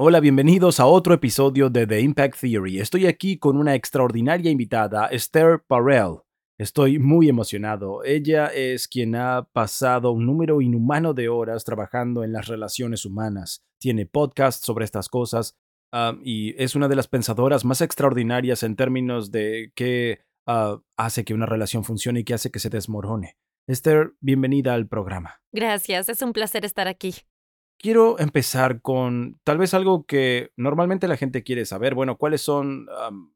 Hola, bienvenidos a otro episodio de The Impact Theory. Estoy aquí con una extraordinaria invitada, Esther Parrell. Estoy muy emocionado. Ella es quien ha pasado un número inhumano de horas trabajando en las relaciones humanas. Tiene podcasts sobre estas cosas ah, y es una de las pensadoras más extraordinarias en términos de qué ah, hace que una relación funcione y qué hace que se desmorone. Esther, bienvenida al programa. Gracias, es un placer estar aquí. Quiero empezar con tal vez algo que normalmente la gente quiere saber. Bueno, ¿cuáles son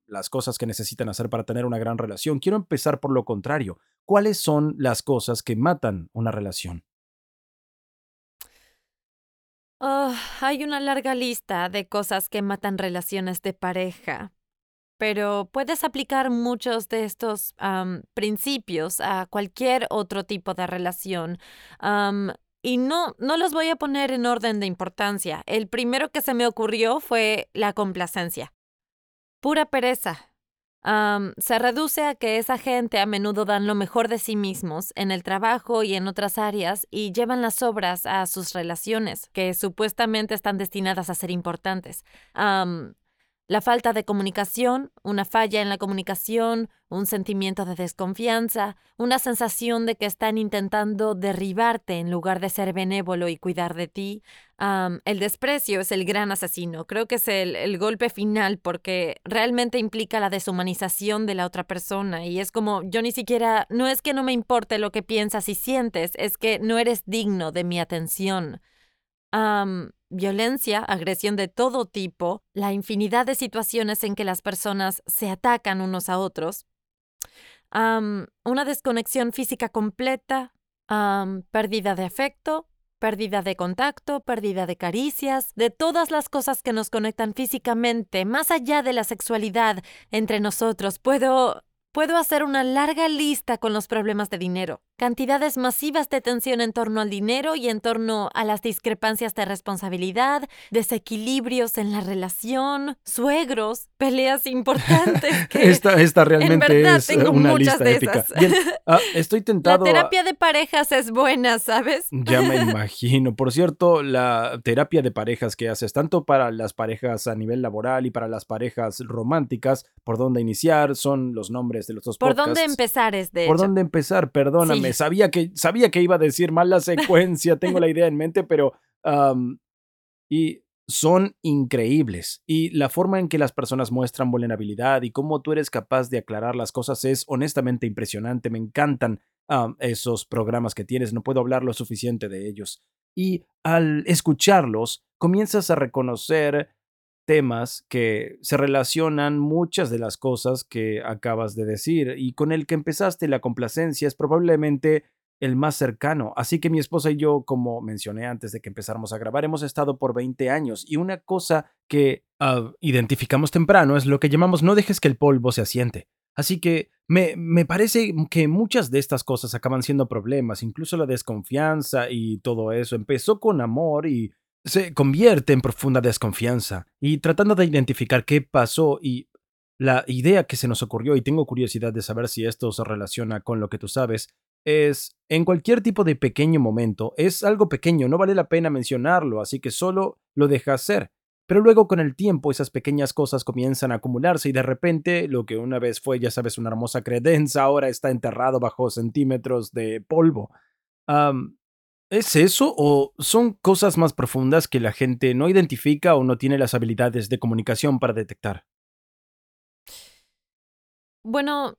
las cosas que necesitan hacer para tener una gran relación? Quiero empezar por lo contrario. ¿Cuáles son las cosas que matan una relación? Oh, hay una larga lista de cosas que matan relaciones de pareja, pero puedes aplicar muchos de estos principios a cualquier otro tipo de relación. Y no, no los voy a poner en orden de importancia. El primero que se me ocurrió fue la complacencia. Pura pereza. se reduce a que esa gente a menudo dan lo mejor de sí mismos en el trabajo y en otras áreas y llevan las obras a sus relaciones, que supuestamente están destinadas a ser importantes. La falta de comunicación, una falla en la comunicación, un sentimiento de desconfianza, una sensación de que están intentando derribarte en lugar de ser benévolo y cuidar de ti. el desprecio es el gran asesino. Creo que es el, golpe final porque realmente implica la deshumanización de la otra persona y es como yo ni siquiera, no es que no me importe lo que piensas y sientes, es que no eres digno de mi atención violencia, agresión de todo tipo, la infinidad de situaciones en que las personas se atacan unos a otros, una desconexión física completa, pérdida de afecto, pérdida de contacto, pérdida de caricias, de todas las cosas que nos conectan físicamente, más allá de la sexualidad entre nosotros. Puedo Puedo hacer una larga lista con los problemas de dinero, cantidades masivas de tensión en torno al dinero y en torno a las discrepancias de responsabilidad, desequilibrios en la relación, suegros, peleas importantes. Que esta, esta realmente es una lista épica. Ah, estoy tentado. La terapia de parejas es buena, ¿sabes? Ya me imagino. Por cierto, la terapia de parejas que haces, tanto para las parejas a nivel laboral y para las parejas románticas, por dónde iniciar, son los nombres de los dos ¿Por dónde empezar es de ¿Por dónde empezar? Perdóname, sabía, que, sabía que iba a decir mal la secuencia, tengo la idea en mente, pero... y son increíbles. Y la forma en que las personas muestran vulnerabilidad y cómo tú eres capaz de aclarar las cosas es honestamente impresionante. Me encantan esos programas que tienes, no puedo hablar lo suficiente de ellos. Y al escucharlos, comienzas a reconocer temas que se relacionan muchas de las cosas que acabas de decir y con el que empezaste la complacencia es probablemente el más cercano. Así que mi esposa y yo, como mencioné antes de que empezáramos a grabar, hemos estado por 20 años y una cosa que ah, identificamos temprano es lo que llamamos no dejes que el polvo se asiente. Así que me, me, parece que muchas de estas cosas acaban siendo problemas, incluso la desconfianza y todo eso. Empezó con amor y se convierte en profunda desconfianza y tratando de identificar qué pasó y la idea que se nos ocurrió, y tengo curiosidad de saber si esto se relaciona con lo que tú sabes, es en cualquier tipo de pequeño momento, es algo pequeño, no vale la pena mencionarlo, así que solo lo dejas ser. Pero luego con el tiempo esas pequeñas cosas comienzan a acumularse y de repente lo que una vez fue, ya sabes, una hermosa credenza, ahora está enterrado bajo centímetros de polvo. ¿Es eso o son cosas más profundas que la gente no identifica o no tiene las habilidades de comunicación para detectar? Bueno,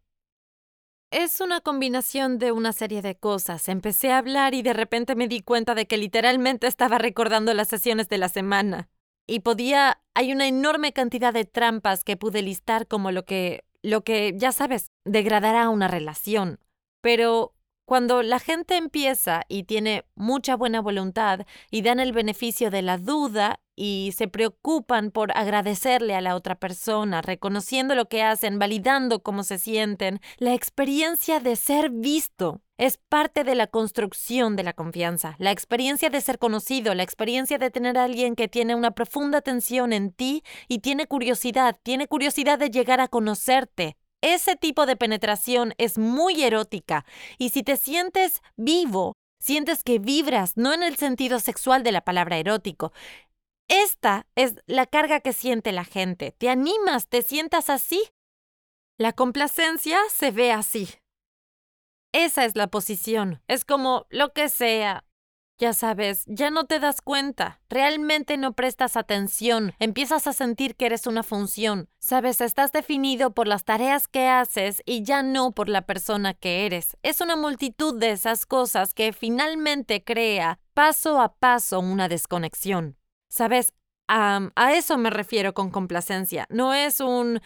es una combinación de una serie de cosas. Empecé a hablar y de repente me di cuenta de que literalmente estaba recordando las sesiones de la semana. Y podía, hay una enorme cantidad de trampas que pude listar como lo que, lo que, ya sabes, degradará una relación. Pero cuando la gente empieza y tiene mucha buena voluntad y dan el beneficio de la duda y se preocupan por agradecerle a la otra persona, reconociendo lo que hacen, validando cómo se sienten, la experiencia de ser visto es parte de la construcción de la confianza, la experiencia de ser conocido, la experiencia de tener a alguien que tiene una profunda atención en ti y tiene curiosidad, tiene curiosidad de llegar a conocerte, ese tipo de penetración es muy erótica y si te sientes vivo, sientes que vibras, no en el sentido sexual de la palabra erótico, Esta es la carga que siente la gente. Te animas, te sientas así. La complacencia se ve así. Esa es la posición. Es como lo que sea. Ya sabes, ya no te das cuenta, realmente no prestas atención, empiezas a sentir que eres una función, sabes, estás definido por las tareas que haces y ya no por la persona que eres. Es una multitud de esas cosas que finalmente crea paso a paso una desconexión. Sabes, a eso me refiero con complacencia, no es un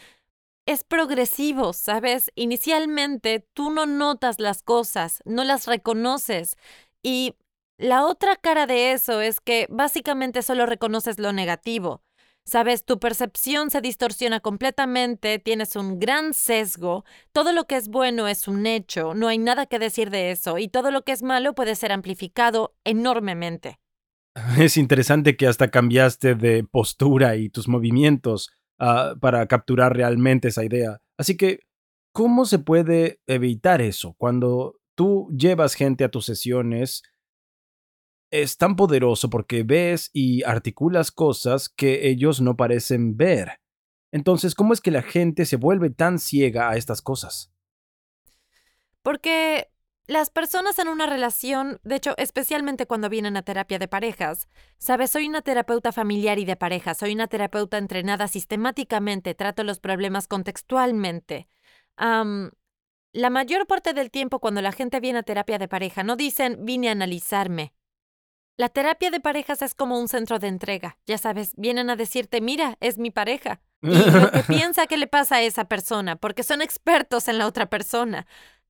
es progresivo, ¿sabes? Inicialmente tú no notas las cosas, no las reconoces y la otra cara de eso es que básicamente solo reconoces lo negativo. Sabes, tu percepción se distorsiona completamente, tienes un gran sesgo, todo lo que es bueno es un hecho, no hay nada que decir de eso, y todo lo que es malo puede ser amplificado enormemente. Es interesante que hasta cambiaste de postura y tus movimientos ah, para capturar realmente esa idea. Así que, ¿cómo se puede evitar eso cuando tú llevas gente a tus sesiones? Es tan poderoso porque ves y articulas cosas que ellos no parecen ver. Entonces, ¿cómo es que la gente se vuelve tan ciega a estas cosas? Porque las personas en una relación, de hecho, especialmente cuando vienen a terapia de parejas, sabes, soy una terapeuta familiar y de pareja, soy una terapeuta entrenada sistemáticamente, trato los problemas contextualmente. la mayor parte del tiempo cuando la gente viene a terapia de pareja no dicen vine a analizarme, la terapia de parejas es como un centro de entrega. Ya sabes, vienen a decirte, mira, es mi pareja. Y lo que piensa que le pasa a esa persona, porque son expertos en la otra persona.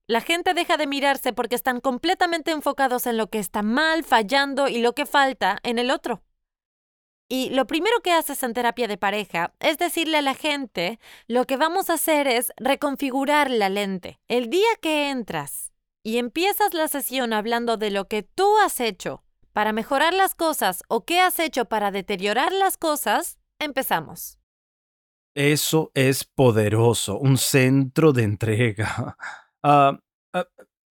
La gente deja de mirarse porque están completamente enfocados en lo que está mal, fallando y lo que falta en el otro. Y lo primero que haces en terapia de pareja es decirle a la gente, lo que vamos a hacer es reconfigurar la lente. El día que entras y empiezas la sesión hablando de lo que tú has hecho para mejorar las cosas o qué has hecho para deteriorar las cosas, empezamos. Eso es poderoso, un centro de entrega. Ah,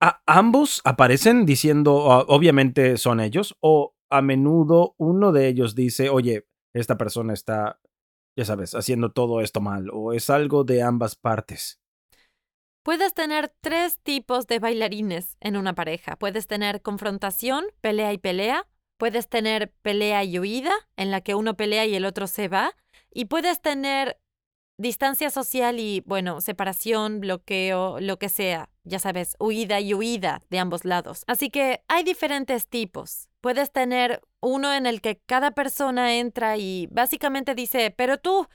ah, ¿Ambos aparecen diciendo, obviamente son ellos, o a menudo uno de ellos dice, oye, esta persona está, ya sabes, haciendo todo esto mal, o es algo de ambas partes? Puedes tener tres tipos de bailarines en una pareja. Puedes tener confrontación, pelea y pelea. Puedes tener pelea y huida, en la que uno pelea y el otro se va. Y puedes tener distancia social y, bueno, separación, bloqueo, lo que sea. Ya sabes, huida y huida de ambos lados. Así que hay diferentes tipos. Puedes tener uno en el que cada persona entra y básicamente dice, pero tú,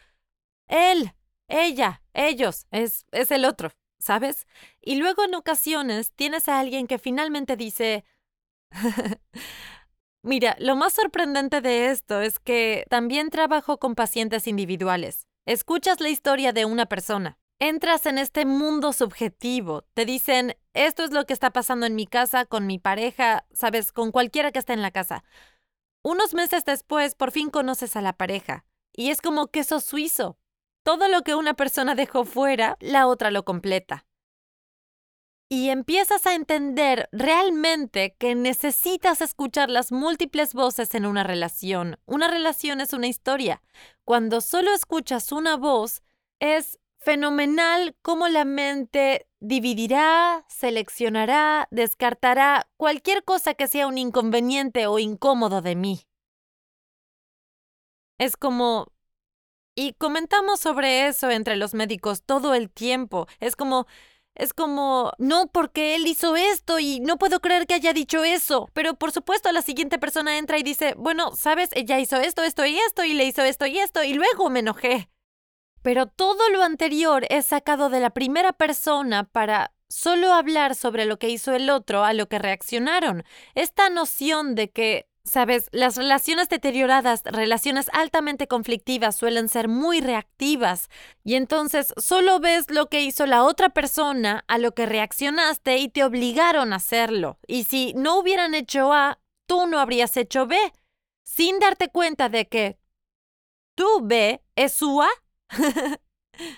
él, ella, ellos, es, es el otro. ¿Sabes? Y luego en ocasiones tienes a alguien que finalmente dice... Mira, lo más sorprendente de esto es que también trabajo con pacientes individuales. Escuchas la historia de una persona. Entras en este mundo subjetivo. Te dicen, esto es lo que está pasando en mi casa, con mi pareja, sabes, con cualquiera que esté en la casa. Unos meses después, por fin conoces a la pareja. Y es como queso suizo. Todo lo que una persona dejó fuera, la otra lo completa. Y empiezas a entender realmente que necesitas escuchar las múltiples voces en una relación. Una relación es una historia. Cuando solo escuchas una voz, es fenomenal cómo la mente dividirá, seleccionará, descartará cualquier cosa que sea un inconveniente o incómodo de mí. Es como y comentamos sobre eso entre los médicos todo el tiempo. Es como, es como, no, porque él hizo esto y no puedo creer que haya dicho eso. Pero por supuesto la siguiente persona entra y dice, bueno, sabes, ella hizo esto, esto y esto y le hizo esto y esto y luego me enojé. Pero todo lo anterior es sacado de la primera persona para solo hablar sobre lo que hizo el otro a lo que reaccionaron. Esta noción de que Sabes, las relaciones deterioradas, relaciones altamente conflictivas suelen ser muy reactivas y entonces solo ves lo que hizo la otra persona a lo que reaccionaste y te obligaron a hacerlo. Y si no hubieran hecho A, tú no habrías hecho B, sin darte cuenta de que tu B es su A.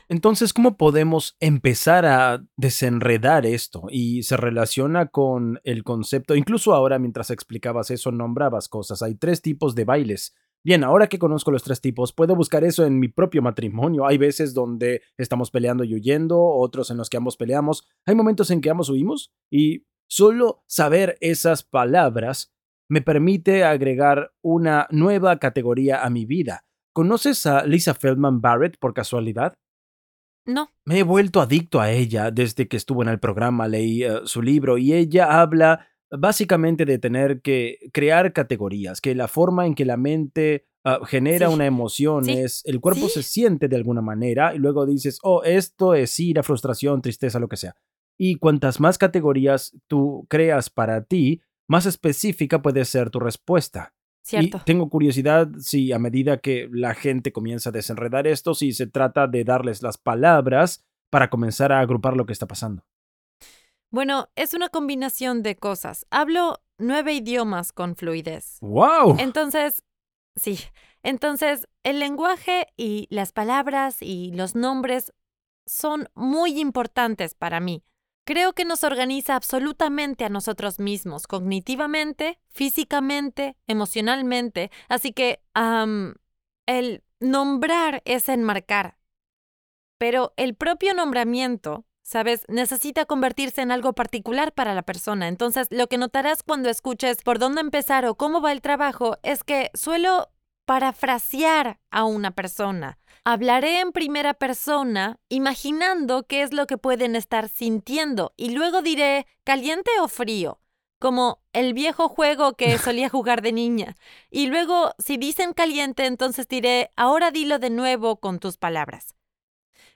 Entonces, ¿cómo podemos empezar a desenredar esto? Y se relaciona con el concepto, incluso ahora mientras explicabas eso, nombrabas cosas. Hay tres tipos de bailes. Bien, ahora que conozco los tres tipos, puedo buscar eso en mi propio matrimonio. Hay veces donde estamos peleando y huyendo, otros en los que ambos peleamos. Hay momentos en que ambos huimos y solo saber esas palabras me permite agregar una nueva categoría a mi vida. ¿Conoces a Lisa Feldman Barrett por casualidad? No. Me he vuelto adicto a ella desde que estuvo en el programa, leí eh, su libro y ella habla básicamente de tener que crear categorías, que la forma en que la mente ah, genera una emoción es, el cuerpo se siente de alguna manera y luego dices, oh, esto es ira, frustración, tristeza, lo que sea. Y cuantas más categorías tú creas para ti, más específica puede ser tu respuesta. Cierto. Y tengo curiosidad si a medida que la gente comienza a desenredar esto, si se trata de darles las palabras para comenzar a agrupar lo que está pasando. Bueno, es una combinación de cosas. Hablo nueve idiomas con fluidez. ¡Wow! Entonces, sí. Entonces, el lenguaje y las palabras y los nombres son muy importantes para mí. Creo que nos organiza absolutamente a nosotros mismos, cognitivamente, físicamente, emocionalmente. Así que el nombrar es enmarcar. Pero el propio nombramiento ¿Sabes? Necesita convertirse en algo particular para la persona. Entonces, lo que notarás cuando escuches por dónde empezar o cómo va el trabajo es que suelo parafrasear a una persona. Hablaré en primera persona, imaginando qué es lo que pueden estar sintiendo, y luego diré caliente o frío, como el viejo juego que solía jugar de niña. Y luego, si dicen caliente, entonces diré, ahora dilo de nuevo con tus palabras.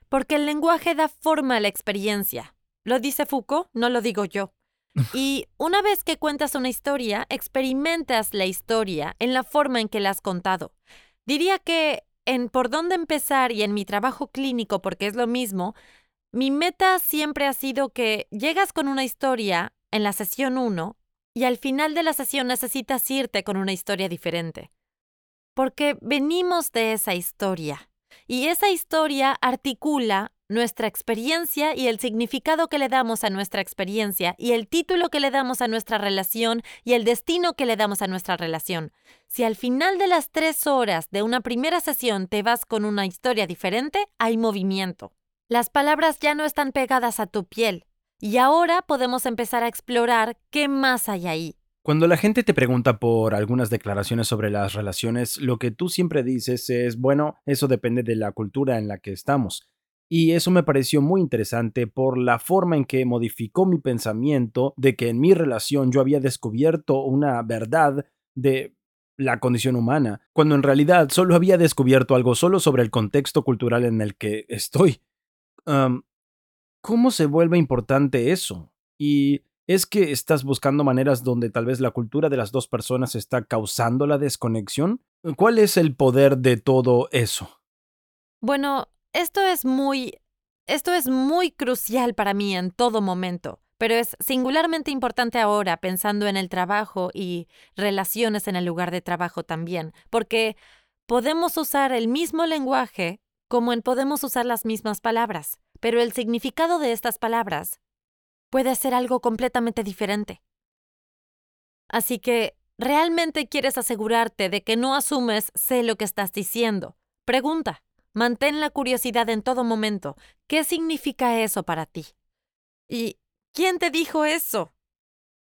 Porque el lenguaje da forma a la experiencia. Lo dice Foucault, no lo digo yo. Y una vez que cuentas una historia, experimentas la historia en la forma en que la has contado. Diría que en por dónde empezar y en mi trabajo clínico, porque es lo mismo, mi meta siempre ha sido que llegas con una historia en la sesión 1 y al final de la sesión necesitas irte con una historia diferente. Porque venimos de esa historia. Y esa historia articula nuestra experiencia y el significado que le damos a nuestra experiencia y el título que le damos a nuestra relación y el destino que le damos a nuestra relación. Si al final de las tres horas de una primera sesión te vas con una historia diferente, hay movimiento. Las palabras ya no están pegadas a tu piel y ahora podemos empezar a explorar qué más hay ahí. Cuando la gente te pregunta por algunas declaraciones sobre las relaciones, lo que tú siempre dices es, bueno, eso depende de la cultura en la que estamos. Y eso me pareció muy interesante por la forma en que modificó mi pensamiento de que en mi relación yo había descubierto una verdad de la condición humana, cuando en realidad solo había descubierto algo solo sobre el contexto cultural en el que estoy. ¿Cómo se vuelve importante eso? Y ¿Es que estás buscando maneras donde tal vez la cultura de las dos personas está causando la desconexión? ¿Cuál es el poder de todo eso? Bueno, esto es muy esto es muy crucial para mí en todo momento, pero es singularmente importante ahora pensando en el trabajo y relaciones en el lugar de trabajo también, porque podemos usar el mismo lenguaje como en podemos usar las mismas palabras, pero el significado de estas palabras puede ser algo completamente diferente. Así que, ¿realmente quieres asegurarte de que no asumes sé lo que estás diciendo? Pregunta. Mantén la curiosidad en todo momento. ¿Qué significa eso para ti? ¿Y quién te dijo eso?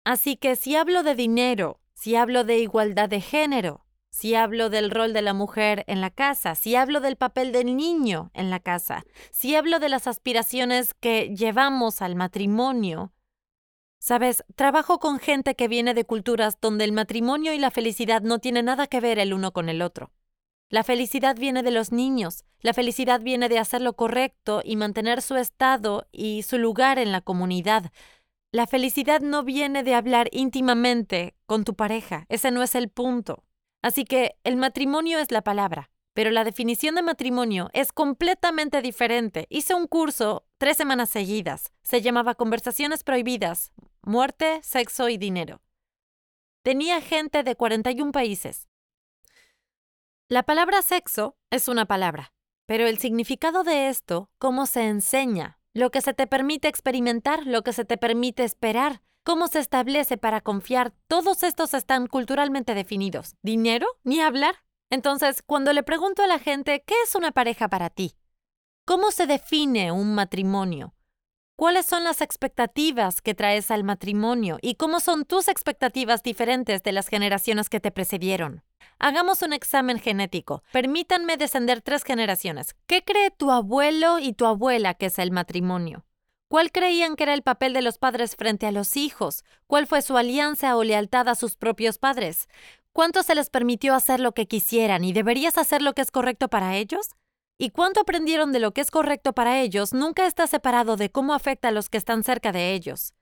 Así que si hablo de dinero, si hablo de igualdad de género, si hablo del rol de la mujer en la casa, si hablo del papel del niño en la casa, si hablo de las aspiraciones que llevamos al matrimonio. Sabes, trabajo con gente que viene de culturas donde el matrimonio y la felicidad no tienen nada que ver el uno con el otro. La felicidad viene de los niños, la felicidad viene de hacer lo correcto y mantener su estado y su lugar en la comunidad. La felicidad no viene de hablar íntimamente con tu pareja, ese no es el punto. Así que el matrimonio es la palabra, pero la definición de matrimonio es completamente diferente. Hice un curso tres semanas seguidas. Se llamaba Conversaciones Prohibidas, Muerte, Sexo y Dinero. Tenía gente de 41 países. La palabra sexo es una palabra, pero el significado de esto, cómo se enseña, lo que se te permite experimentar, lo que se te permite esperar, ¿Cómo se establece para confiar? Todos estos están culturalmente definidos. ¿Dinero? Ni hablar. Entonces, cuando le pregunto a la gente, ¿qué es una pareja para ti? ¿Cómo se define un matrimonio? ¿Cuáles son las expectativas que traes al matrimonio y cómo son tus expectativas diferentes de las generaciones que te precedieron? Hagamos un examen genético. Permítanme descender tres generaciones. ¿Qué cree tu abuelo y tu abuela que es el matrimonio? ¿Cuál creían que era el papel de los padres frente a los hijos? ¿Cuál fue su alianza o lealtad a sus propios padres? ¿Cuánto se les permitió hacer lo que quisieran y deberías hacer lo que es correcto para ellos? ¿Y cuánto aprendieron de lo que es correcto para ellos nunca está separado de cómo afecta a los que están cerca de ellos?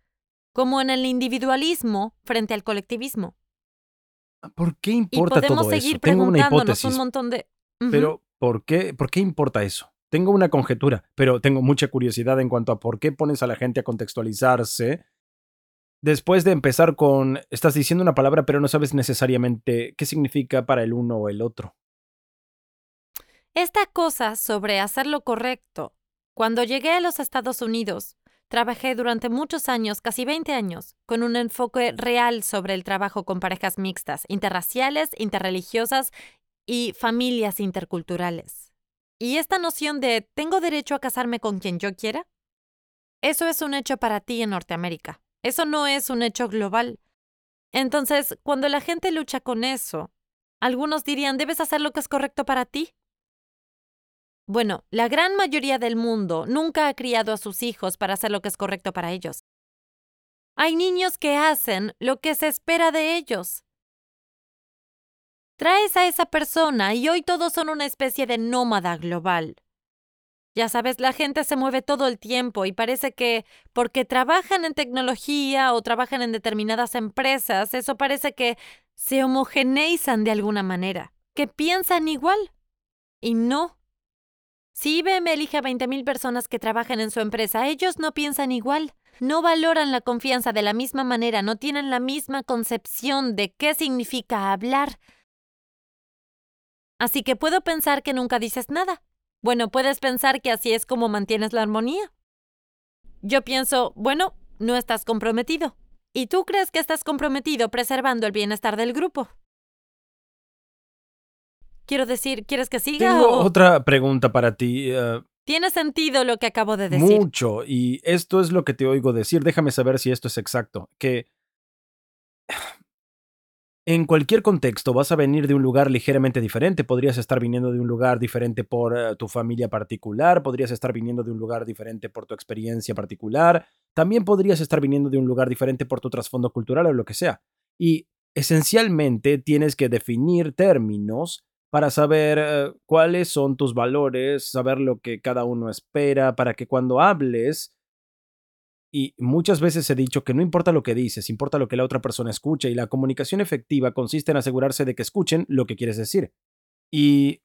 Como en el individualismo frente al colectivismo. ¿Por qué importa y podemos todo seguir eso? Tengo una hipótesis. un montón de... Ujú. Pero, ¿por qué, ¿por qué importa eso? Tengo una conjetura, pero tengo mucha curiosidad en cuanto a por qué pones a la gente a contextualizarse. Después de empezar con, estás diciendo una palabra, pero no sabes necesariamente qué significa para el uno o el otro. Esta cosa sobre hacer lo correcto. Cuando llegué a los Estados Unidos, trabajé durante muchos años, casi 20 años, con un enfoque real sobre el trabajo con parejas mixtas, interraciales, interreligiosas y familias interculturales. Y esta noción de ¿tengo derecho a casarme con quien yo quiera? Eso es un hecho para ti en Norteamérica. Eso no es un hecho global. Entonces, cuando la gente lucha con eso, algunos dirían, debes hacer lo que es correcto para ti. Bueno, la gran mayoría del mundo nunca ha criado a sus hijos para hacer lo que es correcto para ellos. Hay niños que hacen lo que se espera de ellos. Traes a esa persona y hoy todos son una especie de nómada global. Ya sabes, la gente se mueve todo el tiempo y parece que porque trabajan en tecnología o trabajan en determinadas empresas, eso parece que se homogeneizan de alguna manera, que piensan igual. Y no. Si IBM elige a 20.000 personas que trabajan en su empresa, ellos no piensan igual. No valoran la confianza de la misma manera, no tienen la misma concepción de qué significa hablar. Así que puedo pensar que nunca dices nada. Bueno, puedes pensar que así es como mantienes la armonía. Yo pienso, bueno, no estás comprometido. Y tú crees que estás comprometido preservando el bienestar del grupo. Quiero decir, ¿quieres que siga Tengo o otra pregunta para ti. eh, tiene sentido lo que acabo de decir? mucho, y esto es lo que te oigo decir. Déjame saber si esto es exacto. Que en cualquier contexto vas a venir de un lugar ligeramente diferente. Podrías estar viniendo de un lugar diferente por eh, tu familia particular, podrías estar viniendo de un lugar diferente por tu experiencia particular, también podrías estar viniendo de un lugar diferente por tu trasfondo cultural o lo que sea. Y esencialmente tienes que definir términos para saber eh, cuáles son tus valores, saber lo que cada uno espera, para que cuando hables, y muchas veces he dicho que no importa lo que dices, importa lo que la otra persona escucha, y la comunicación efectiva consiste en asegurarse de que escuchen lo que quieres decir. Y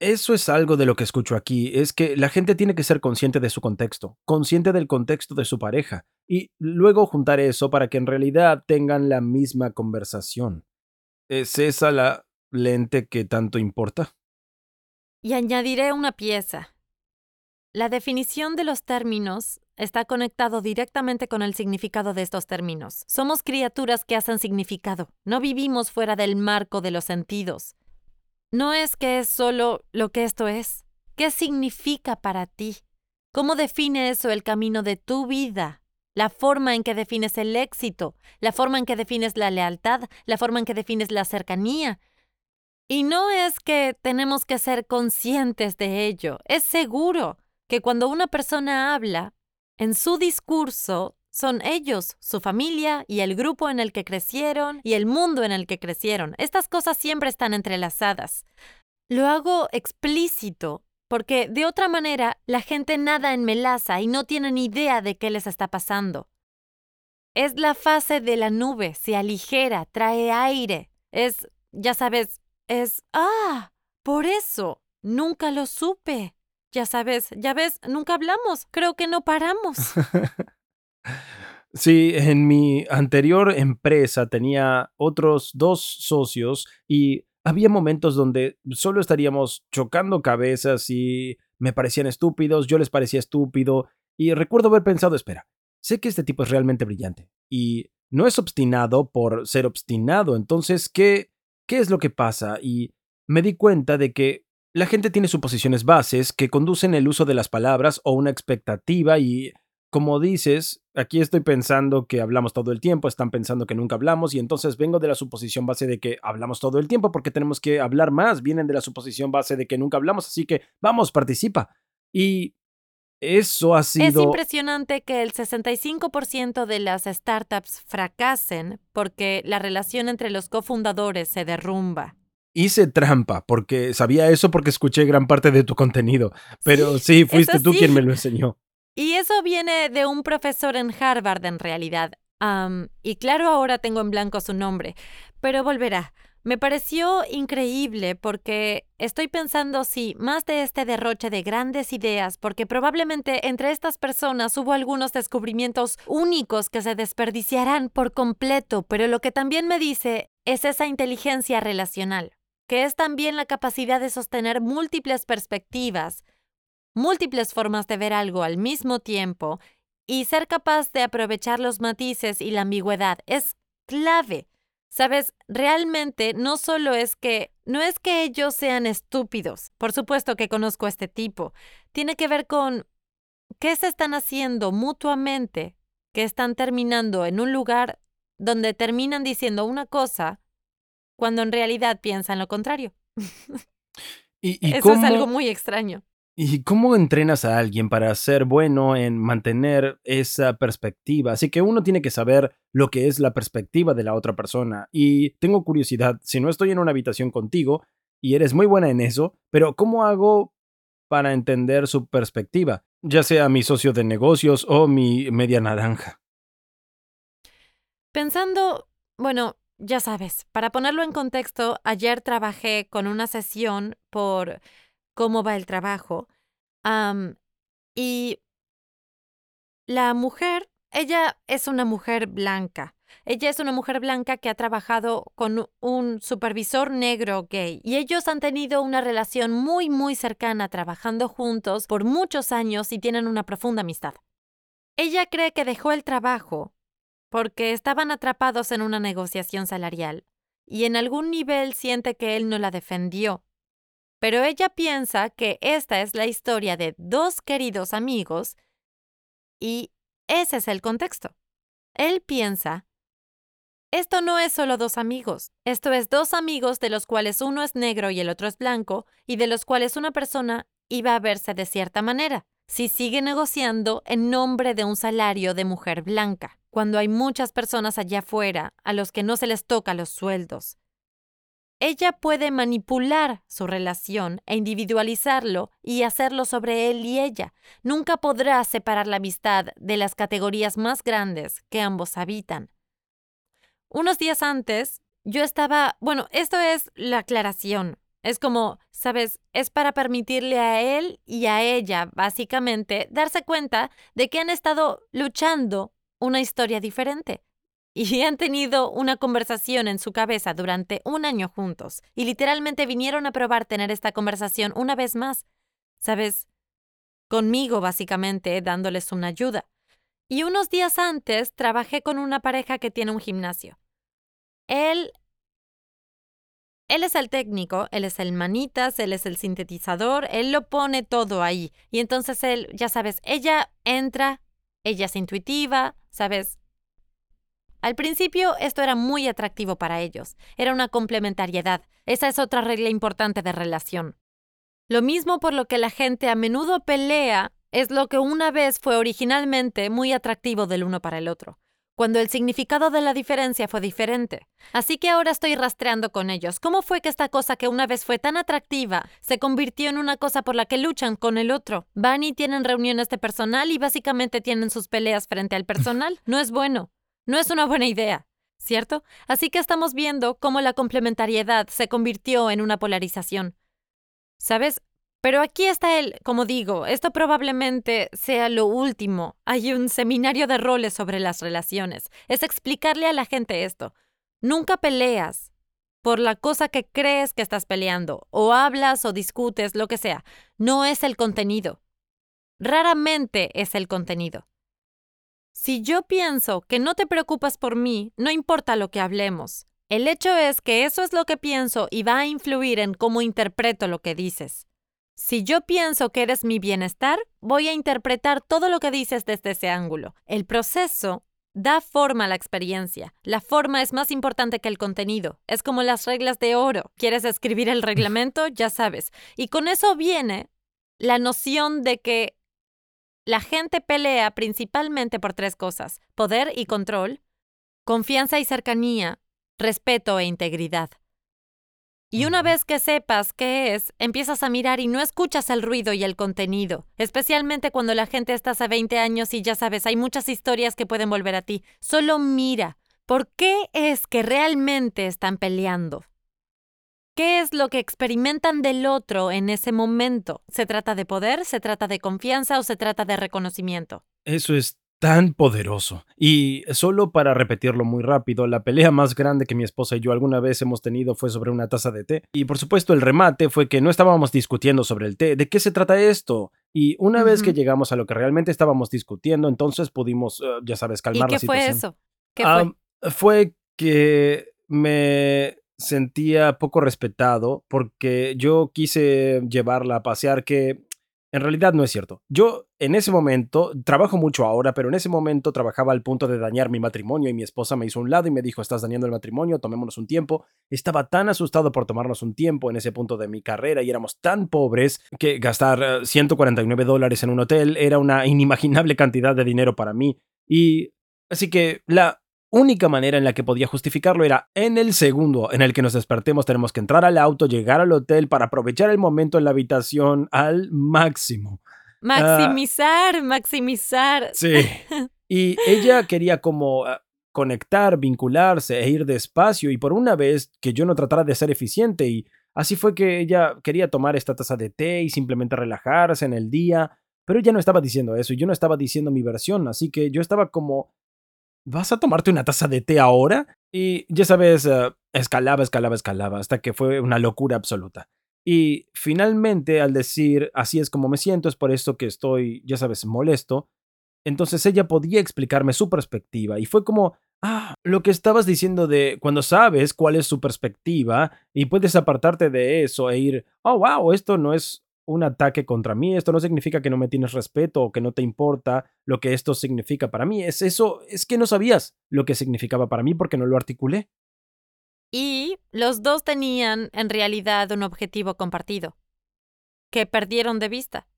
eso es algo de lo que escucho aquí, es que la gente tiene que ser consciente de su contexto, consciente del contexto de su pareja, y luego juntar eso para que en realidad tengan la misma conversación. ¿Es esa la lente que tanto importa? Y añadiré una pieza. La definición de los términos está conectado directamente con el significado de estos términos. Somos criaturas que hacen significado. No vivimos fuera del marco de los sentidos. No es que es solo lo que esto es. ¿Qué significa para ti? ¿Cómo define eso el camino de tu vida? La forma en que defines el éxito, la forma en que defines la lealtad, la forma en que defines la cercanía, y no es que tenemos que ser conscientes de ello, es seguro que cuando una persona habla, en su discurso son ellos, su familia y el grupo en el que crecieron y el mundo en el que crecieron. Estas cosas siempre están entrelazadas. Lo hago explícito porque de otra manera la gente nada en melaza y no tienen idea de qué les está pasando. Es la fase de la nube, se aligera, trae aire. Es, ya sabes, es, ah, por eso, nunca lo supe. Ya sabes, ya ves, nunca hablamos, creo que no paramos. Sí, en mi anterior empresa tenía otros dos socios y había momentos donde solo estaríamos chocando cabezas y me parecían estúpidos, yo les parecía estúpido y recuerdo haber pensado, espera, sé que este tipo es realmente brillante y no es obstinado por ser obstinado, entonces, ¿qué, ¿qué es lo que pasa? Y me di cuenta de que la gente tiene suposiciones bases que conducen el uso de las palabras o una expectativa y, como dices, aquí estoy pensando que hablamos todo el tiempo, están pensando que nunca hablamos y entonces vengo de la suposición base de que hablamos todo el tiempo porque tenemos que hablar más, vienen de la suposición base de que nunca hablamos, así que vamos, participa. Y eso ha sido... Es impresionante que el 65% de las startups fracasen porque la relación entre los cofundadores se derrumba hice trampa porque sabía eso porque escuché gran parte de tu contenido, pero sí, fuiste tú quien me lo enseñó. Y eso viene de un profesor en Harvard en realidad. y claro, ahora tengo en blanco su nombre, pero volverá. Me pareció increíble porque estoy pensando si más de este derroche de grandes ideas, porque probablemente entre estas personas hubo algunos descubrimientos únicos que se desperdiciarán por completo, pero lo que también me dice es esa inteligencia relacional que es también la capacidad de sostener múltiples perspectivas, múltiples formas de ver algo al mismo tiempo y ser capaz de aprovechar los matices y la ambigüedad. Es clave. Sabes, realmente no solo es que, no es que ellos sean estúpidos, por supuesto que conozco a este tipo, tiene que ver con qué se están haciendo mutuamente, que están terminando en un lugar donde terminan diciendo una cosa cuando en realidad piensan lo contrario. ¿Y, Eso es algo muy extraño. ¿Y cómo entrenas a alguien para ser bueno en mantener esa perspectiva? Así que uno tiene que saber lo que es la perspectiva de la otra persona. Y tengo curiosidad, si no estoy en una habitación contigo y eres muy buena en eso, pero ¿cómo hago para entender su perspectiva? Ya sea mi socio de negocios o mi media naranja. Pensando, bueno, ya sabes, para ponerlo en contexto, ayer trabajé con una sesión por cómo va el trabajo y la mujer, ella es una mujer blanca. Ella es una mujer blanca que ha trabajado con un supervisor negro gay y ellos han tenido una relación muy, muy cercana trabajando juntos por muchos años y tienen una profunda amistad. Ella cree que dejó el trabajo porque estaban atrapados en una negociación salarial, y en algún nivel siente que él no la defendió. Pero ella piensa que esta es la historia de dos queridos amigos, y ese es el contexto. Él piensa, esto no es solo dos amigos, esto es dos amigos de los cuales uno es negro y el otro es blanco, y de los cuales una persona iba a verse de cierta manera si sigue negociando en nombre de un salario de mujer blanca, cuando hay muchas personas allá afuera a los que no se les toca los sueldos. Ella puede manipular su relación e individualizarlo y hacerlo sobre él y ella. Nunca podrá separar la amistad de las categorías más grandes que ambos habitan. Unos días antes, yo estaba, bueno, esto es la aclaración. Es como, sabes, es para permitirle a él y a ella, básicamente, darse cuenta de que han estado luchando una historia diferente. Y han tenido una conversación en su cabeza durante un año juntos. Y literalmente vinieron a probar tener esta conversación una vez más. ¿Sabes? Conmigo, básicamente, dándoles una ayuda. Y unos días antes trabajé con una pareja que tiene un gimnasio. Él él es el técnico, él es el manitas, él es el sintetizador, él lo pone todo ahí. Y entonces él, ya sabes, ella entra, ella es intuitiva, ¿sabes? Al principio esto era muy atractivo para ellos, era una complementariedad. Esa es otra regla importante de relación. Lo mismo por lo que la gente a menudo pelea es lo que una vez fue originalmente muy atractivo del uno para el otro cuando el significado de la diferencia fue diferente. Así que ahora estoy rastreando con ellos. ¿Cómo fue que esta cosa que una vez fue tan atractiva se convirtió en una cosa por la que luchan con el otro? Van y tienen reuniones de personal y básicamente tienen sus peleas frente al personal. No es bueno. No es una buena idea. ¿Cierto? Así que estamos viendo cómo la complementariedad se convirtió en una polarización. ¿Sabes? Pero aquí está el, como digo, esto probablemente sea lo último. Hay un seminario de roles sobre las relaciones. Es explicarle a la gente esto. Nunca peleas por la cosa que crees que estás peleando, o hablas o discutes, lo que sea. No es el contenido. Raramente es el contenido. Si yo pienso que no te preocupas por mí, no importa lo que hablemos. El hecho es que eso es lo que pienso y va a influir en cómo interpreto lo que dices. Si yo pienso que eres mi bienestar, voy a interpretar todo lo que dices desde ese ángulo. El proceso da forma a la experiencia. La forma es más importante que el contenido. Es como las reglas de oro. ¿Quieres escribir el reglamento? Ya sabes. Y con eso viene la noción de que la gente pelea principalmente por tres cosas, poder y control, confianza y cercanía, respeto e integridad. Y una vez que sepas qué es, empiezas a mirar y no escuchas el ruido y el contenido, especialmente cuando la gente está hace 20 años y ya sabes, hay muchas historias que pueden volver a ti. Solo mira, ¿por qué es que realmente están peleando? ¿Qué es lo que experimentan del otro en ese momento? ¿Se trata de poder, se trata de confianza o se trata de reconocimiento? Eso es tan poderoso. Y solo para repetirlo muy rápido, la pelea más grande que mi esposa y yo alguna vez hemos tenido fue sobre una taza de té. Y por supuesto el remate fue que no estábamos discutiendo sobre el té. ¿De qué se trata esto? Y una vez que llegamos a lo que realmente estábamos discutiendo, entonces pudimos, eh, ya sabes, calmar ¿Y qué fue eso? ¿Qué fue? fue que me sentía poco respetado porque yo quise llevarla a pasear que en realidad no es cierto. Yo en ese momento, trabajo mucho ahora, pero en ese momento trabajaba al punto de dañar mi matrimonio y mi esposa me hizo un lado y me dijo, estás dañando el matrimonio, tomémonos un tiempo. Estaba tan asustado por tomarnos un tiempo en ese punto de mi carrera y éramos tan pobres que gastar 149 eh, dólares en un hotel era una inimaginable cantidad de dinero para mí. Y así que la única manera en la que podía justificarlo era en el segundo en el que nos despertemos tenemos que entrar al auto, llegar al hotel para aprovechar el momento en la habitación al máximo. Maximizar, maximizar. Sí. Y ella quería como ah, conectar, vincularse e ir despacio y por una vez que yo no tratara de ser eficiente y así fue que ella quería tomar esta taza de té y simplemente relajarse en el día, pero ella no estaba diciendo eso y yo no estaba diciendo mi versión, así que yo estaba como ¿vas a tomarte una taza de té ahora? Y ya sabes, eh, escalaba, escalaba, escalaba, hasta que fue una locura absoluta. Y finalmente, al decir, así es como me siento, es por esto que estoy, ya sabes, molesto, entonces ella podía explicarme su perspectiva y fue como, ah, lo que estabas diciendo de cuando sabes cuál es su perspectiva y puedes apartarte de eso e ir, oh, wow, esto no es un ataque contra mí. Esto no significa que no me tienes respeto o que no te importa lo que esto significa para mí. Es eso, es que no sabías lo que significaba para mí porque no lo articulé. Y los dos tenían en realidad un objetivo compartido, que perdieron de vista.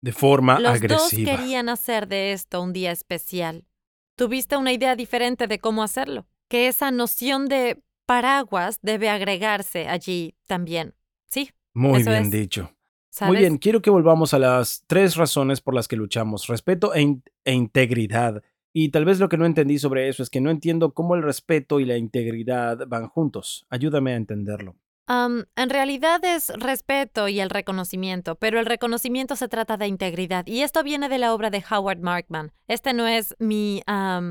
De forma agresiva. Los dos querían hacer de esto un día especial. Tuviste una idea diferente de cómo hacerlo, que esa noción de paraguas debe agregarse allí también. Sí, muy bien dicho. Muy bien, quiero que volvamos a las tres razones por las que luchamos, respeto e, e, integridad. Y tal vez lo que no entendí sobre eso es que no entiendo cómo el respeto y la integridad van juntos. Ayúdame a entenderlo. en realidad es respeto y el reconocimiento, pero el reconocimiento se trata de integridad. Y esto viene de la obra de Howard Markman. Este no es mi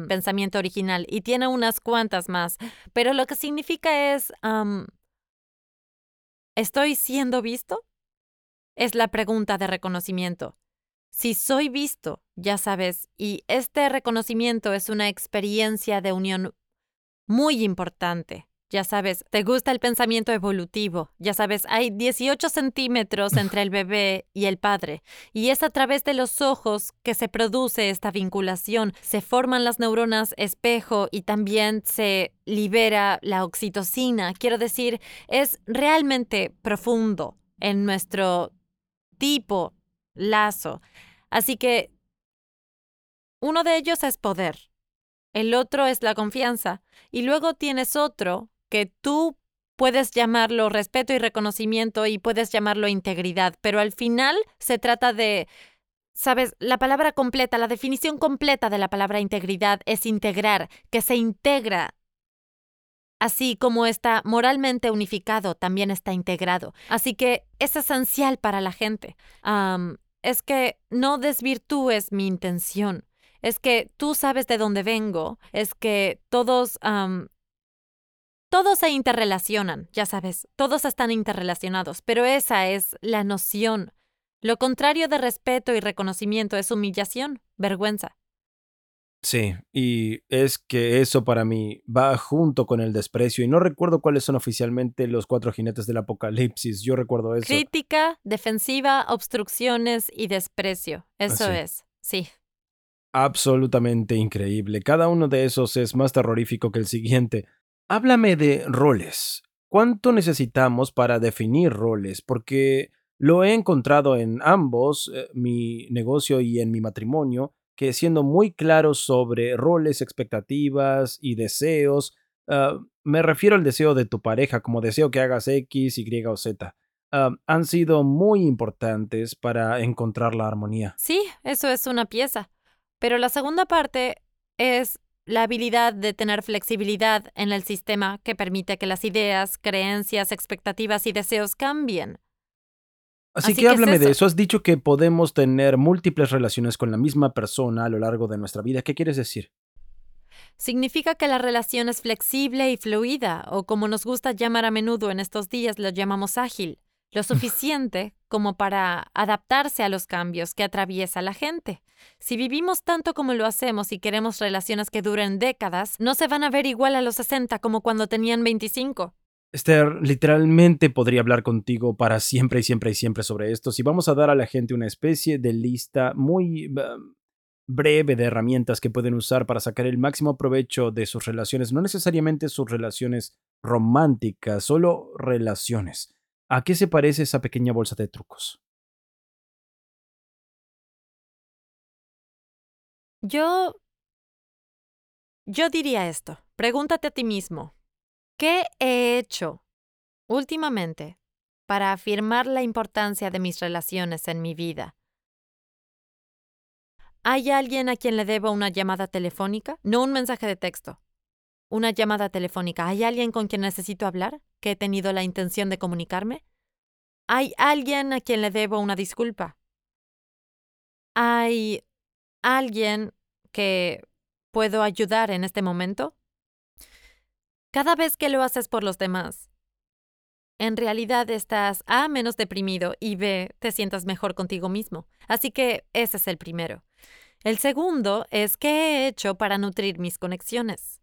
pensamiento original y tiene unas cuantas más, pero lo que significa es ¿Estoy siendo visto? Es la pregunta de reconocimiento. Si soy visto, ya sabes, y este reconocimiento es una experiencia de unión muy importante. Ya sabes, te gusta el pensamiento evolutivo. Ya sabes, hay 18 centímetros entre el bebé y el padre. Y es a través de los ojos que se produce esta vinculación. Se forman las neuronas espejo y también se libera la oxitocina. Quiero decir, es realmente profundo en nuestro tipo lazo. Así que uno de ellos es poder. El otro es la confianza. Y luego tienes otro que tú puedes llamarlo respeto y reconocimiento y puedes llamarlo integridad, pero al final se trata de, sabes, la palabra completa, la definición completa de la palabra integridad es integrar, que se integra. Así como está moralmente unificado, también está integrado. Así que es esencial para la gente. es que no desvirtúes mi intención. Es que tú sabes de dónde vengo. Es que todos todos se interrelacionan, ya sabes, todos están interrelacionados, pero esa es la noción. Lo contrario de respeto y reconocimiento es humillación, vergüenza. Sí, y es que eso para mí va junto con el desprecio, y no recuerdo cuáles son oficialmente los cuatro jinetes del apocalipsis, yo recuerdo eso. Crítica, defensiva, obstrucciones y desprecio. Eso Así. es, sí. Absolutamente increíble. Cada uno de esos es más terrorífico que el siguiente. Háblame de roles. ¿Cuánto necesitamos para definir roles? Porque lo he encontrado en ambos, eh, mi negocio y en mi matrimonio, que siendo muy claros sobre roles, expectativas y deseos, ah, me refiero al deseo de tu pareja como deseo que hagas X, Y o Z, ah, han sido muy importantes para encontrar la armonía. Sí, eso es una pieza. Pero la segunda parte es la habilidad de tener flexibilidad en el sistema que permite que las ideas, creencias, expectativas y deseos cambien. Así, Así que que es háblame de eso. eso. Has dicho que podemos tener múltiples relaciones con la misma persona a lo largo de nuestra vida. ¿Qué quieres decir? Significa que la relación es flexible y fluida, o como nos gusta llamar a menudo en estos días, lo llamamos ágil, lo suficiente como para adaptarse a los cambios que atraviesa la gente. Si vivimos tanto como lo hacemos y queremos relaciones que duren décadas, no se van a ver igual a los 60 como cuando tenían 25. Esther, literalmente podría hablar contigo para siempre y siempre y siempre sobre esto. Si vamos a dar a la gente una especie de lista muy breve de herramientas que pueden usar para sacar el máximo provecho de sus relaciones, no necesariamente sus relaciones románticas, solo relaciones. ¿A qué se parece esa pequeña bolsa de trucos? Yo... Yo diría esto. Pregúntate a ti mismo. ¿Qué he hecho últimamente para afirmar la importancia de mis relaciones en mi vida? ¿Hay alguien a quien le debo una llamada telefónica? No un mensaje de texto. Una llamada telefónica. ¿Hay alguien con quien necesito hablar? ¿Que he tenido la intención de comunicarme? ¿Hay alguien a quien le debo una disculpa? ¿Hay alguien que puedo ayudar en este momento? Cada vez que lo haces por los demás, en realidad estás A menos deprimido y B te sientas mejor contigo mismo. Así que ese es el primero. El segundo es qué he hecho para nutrir mis conexiones.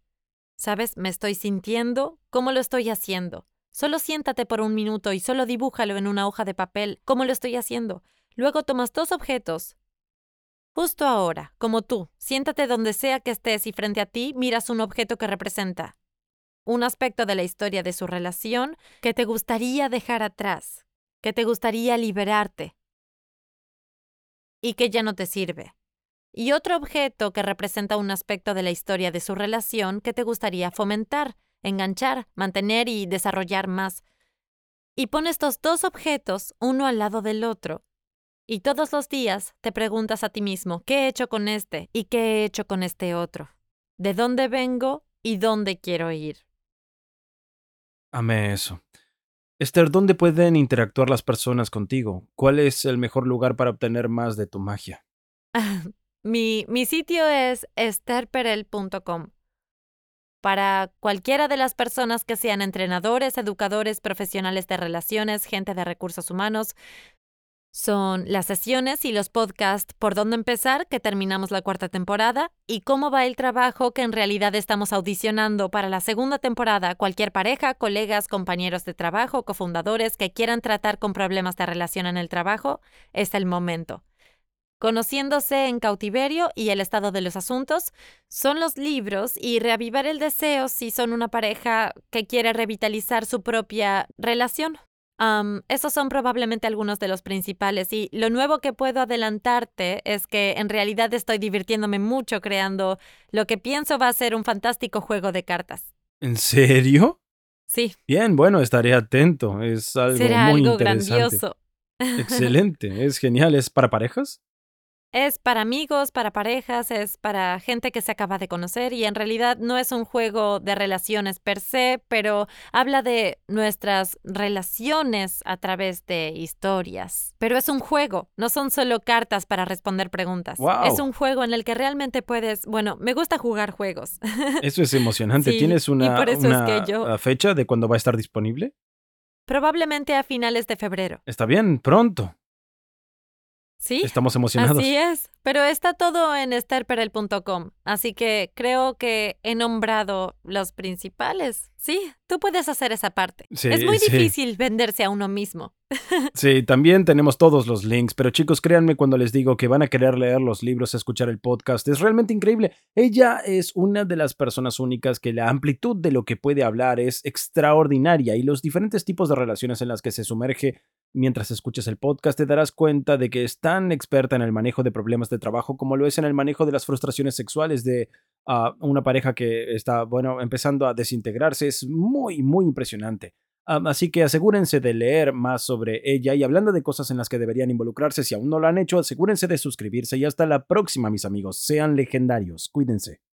¿Sabes? Me estoy sintiendo, ¿cómo lo estoy haciendo? Solo siéntate por un minuto y solo dibújalo en una hoja de papel, ¿cómo lo estoy haciendo? Luego tomas dos objetos. Justo ahora, como tú, siéntate donde sea que estés y frente a ti miras un objeto que representa un aspecto de la historia de su relación que te gustaría dejar atrás, que te gustaría liberarte y que ya no te sirve. Y otro objeto que representa un aspecto de la historia de su relación que te gustaría fomentar, enganchar, mantener y desarrollar más. Y pon estos dos objetos uno al lado del otro. Y todos los días te preguntas a ti mismo, ¿qué he hecho con este y qué he hecho con este otro? ¿De dónde vengo y dónde quiero ir? Amé eso. Esther, ¿dónde pueden interactuar las personas contigo? ¿Cuál es el mejor lugar para obtener más de tu magia? mi, sitio es estherperel.com. Para cualquiera de las personas que sean entrenadores, educadores, profesionales de relaciones, gente de recursos humanos, son las sesiones y los podcasts por dónde empezar, que terminamos la cuarta temporada, y cómo va el trabajo que en realidad estamos audicionando para la segunda temporada. Cualquier pareja, colegas, compañeros de trabajo, cofundadores que quieran tratar con problemas de relación en el trabajo, es el momento. Conociéndose en cautiverio y el estado de los asuntos son los libros y reavivar el deseo si son una pareja que quiere revitalizar su propia relación. Um, esos son probablemente algunos de los principales y lo nuevo que puedo adelantarte es que en realidad estoy divirtiéndome mucho creando lo que pienso va a ser un fantástico juego de cartas. ¿En serio? Sí. Bien, bueno, estaré atento. Es algo Será muy algo interesante. grandioso. Excelente, es genial. ¿Es para parejas? Es para amigos, para parejas, es para gente que se acaba de conocer y en realidad no es un juego de relaciones per se, pero habla de nuestras relaciones a través de historias. Pero es un juego, no son solo cartas para responder preguntas. Wow. Es un juego en el que realmente puedes, bueno, me gusta jugar juegos. Eso es emocionante. Sí, ¿Tienes una, es que yo- fecha de cuándo va a estar disponible? Probablemente a finales de febrero. Está bien, pronto. Sí. Estamos emocionados. Así es, pero está todo en estherperel.com, así que creo que he nombrado los principales. Sí, tú puedes hacer esa parte. Sí, es muy sí. difícil venderse a uno mismo. Sí, también tenemos todos los links, pero chicos, créanme cuando les digo que van a querer leer los libros, escuchar el podcast, es realmente increíble. Ella es una de las personas únicas que la amplitud de lo que puede hablar es extraordinaria y los diferentes tipos de relaciones en las que se sumerge mientras escuchas el podcast te darás cuenta de que es tan experta en el manejo de problemas de trabajo como lo es en el manejo de las frustraciones sexuales de ah, una pareja que está, bueno, empezando a desintegrarse. Es muy, muy impresionante. Um, así que asegúrense de leer más sobre ella y hablando de cosas en las que deberían involucrarse, si aún no lo han hecho, asegúrense de suscribirse y hasta la próxima, mis amigos. Sean legendarios. Cuídense.